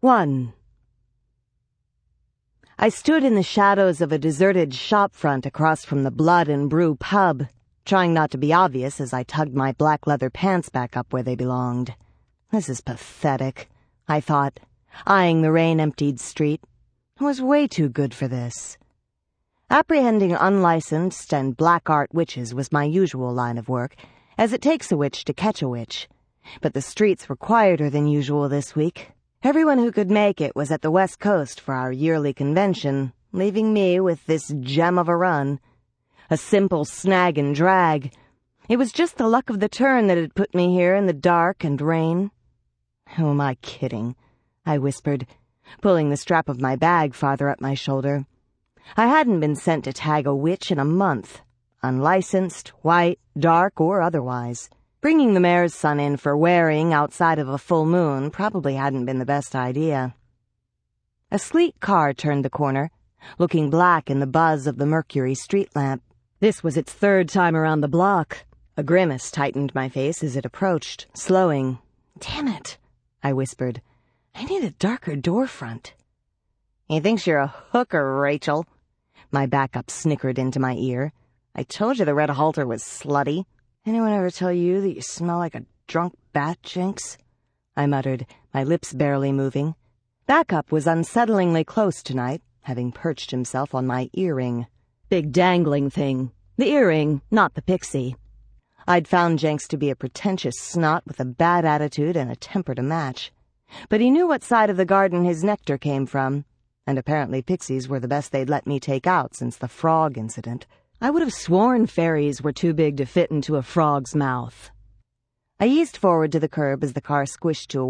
1. I stood in the shadows of a deserted shopfront across from the Blood and Brew pub, trying not to be obvious as I tugged my black leather pants back up where they belonged. This is pathetic, I thought, eyeing the rain-emptied street. I was way too good for this. Apprehending unlicensed and black art witches was my usual line of work, as it takes a witch to catch a witch. But the streets were quieter than usual this week, Everyone who could make it was at the West Coast for our yearly convention, leaving me with this gem of a run. A simple snag and drag. It was just the luck of the turn that had put me here in the dark and rain. Who am I kidding? I whispered, pulling the strap of my bag farther up my shoulder. I hadn't been sent to tag a witch in a month, unlicensed, white, dark, or otherwise. Bringing the mayor's son in for wearing outside of a full moon probably hadn't been the best idea. A sleek car turned the corner, looking black in the buzz of the Mercury street lamp. This was its third time around the block. A grimace tightened my face as it approached, slowing. Damn it, I whispered. I need a darker door front. He thinks you're a hooker, Rachel. My backup snickered into my ear. I told you the red halter was slutty. Anyone ever tell you that you smell like a drunk bat, Jenks? I muttered, my lips barely moving. Backup was unsettlingly close tonight, having perched himself on my earring. Big dangling thing. The earring, not the pixie. I'd found Jenks to be a pretentious snot with a bad attitude and a temper to match. But he knew what side of the garden his nectar came from, and apparently pixies were the best they'd let me take out since the frog incident. I would have sworn fairies were too big to fit into a frog's mouth. I eased forward to the curb as the car squished to a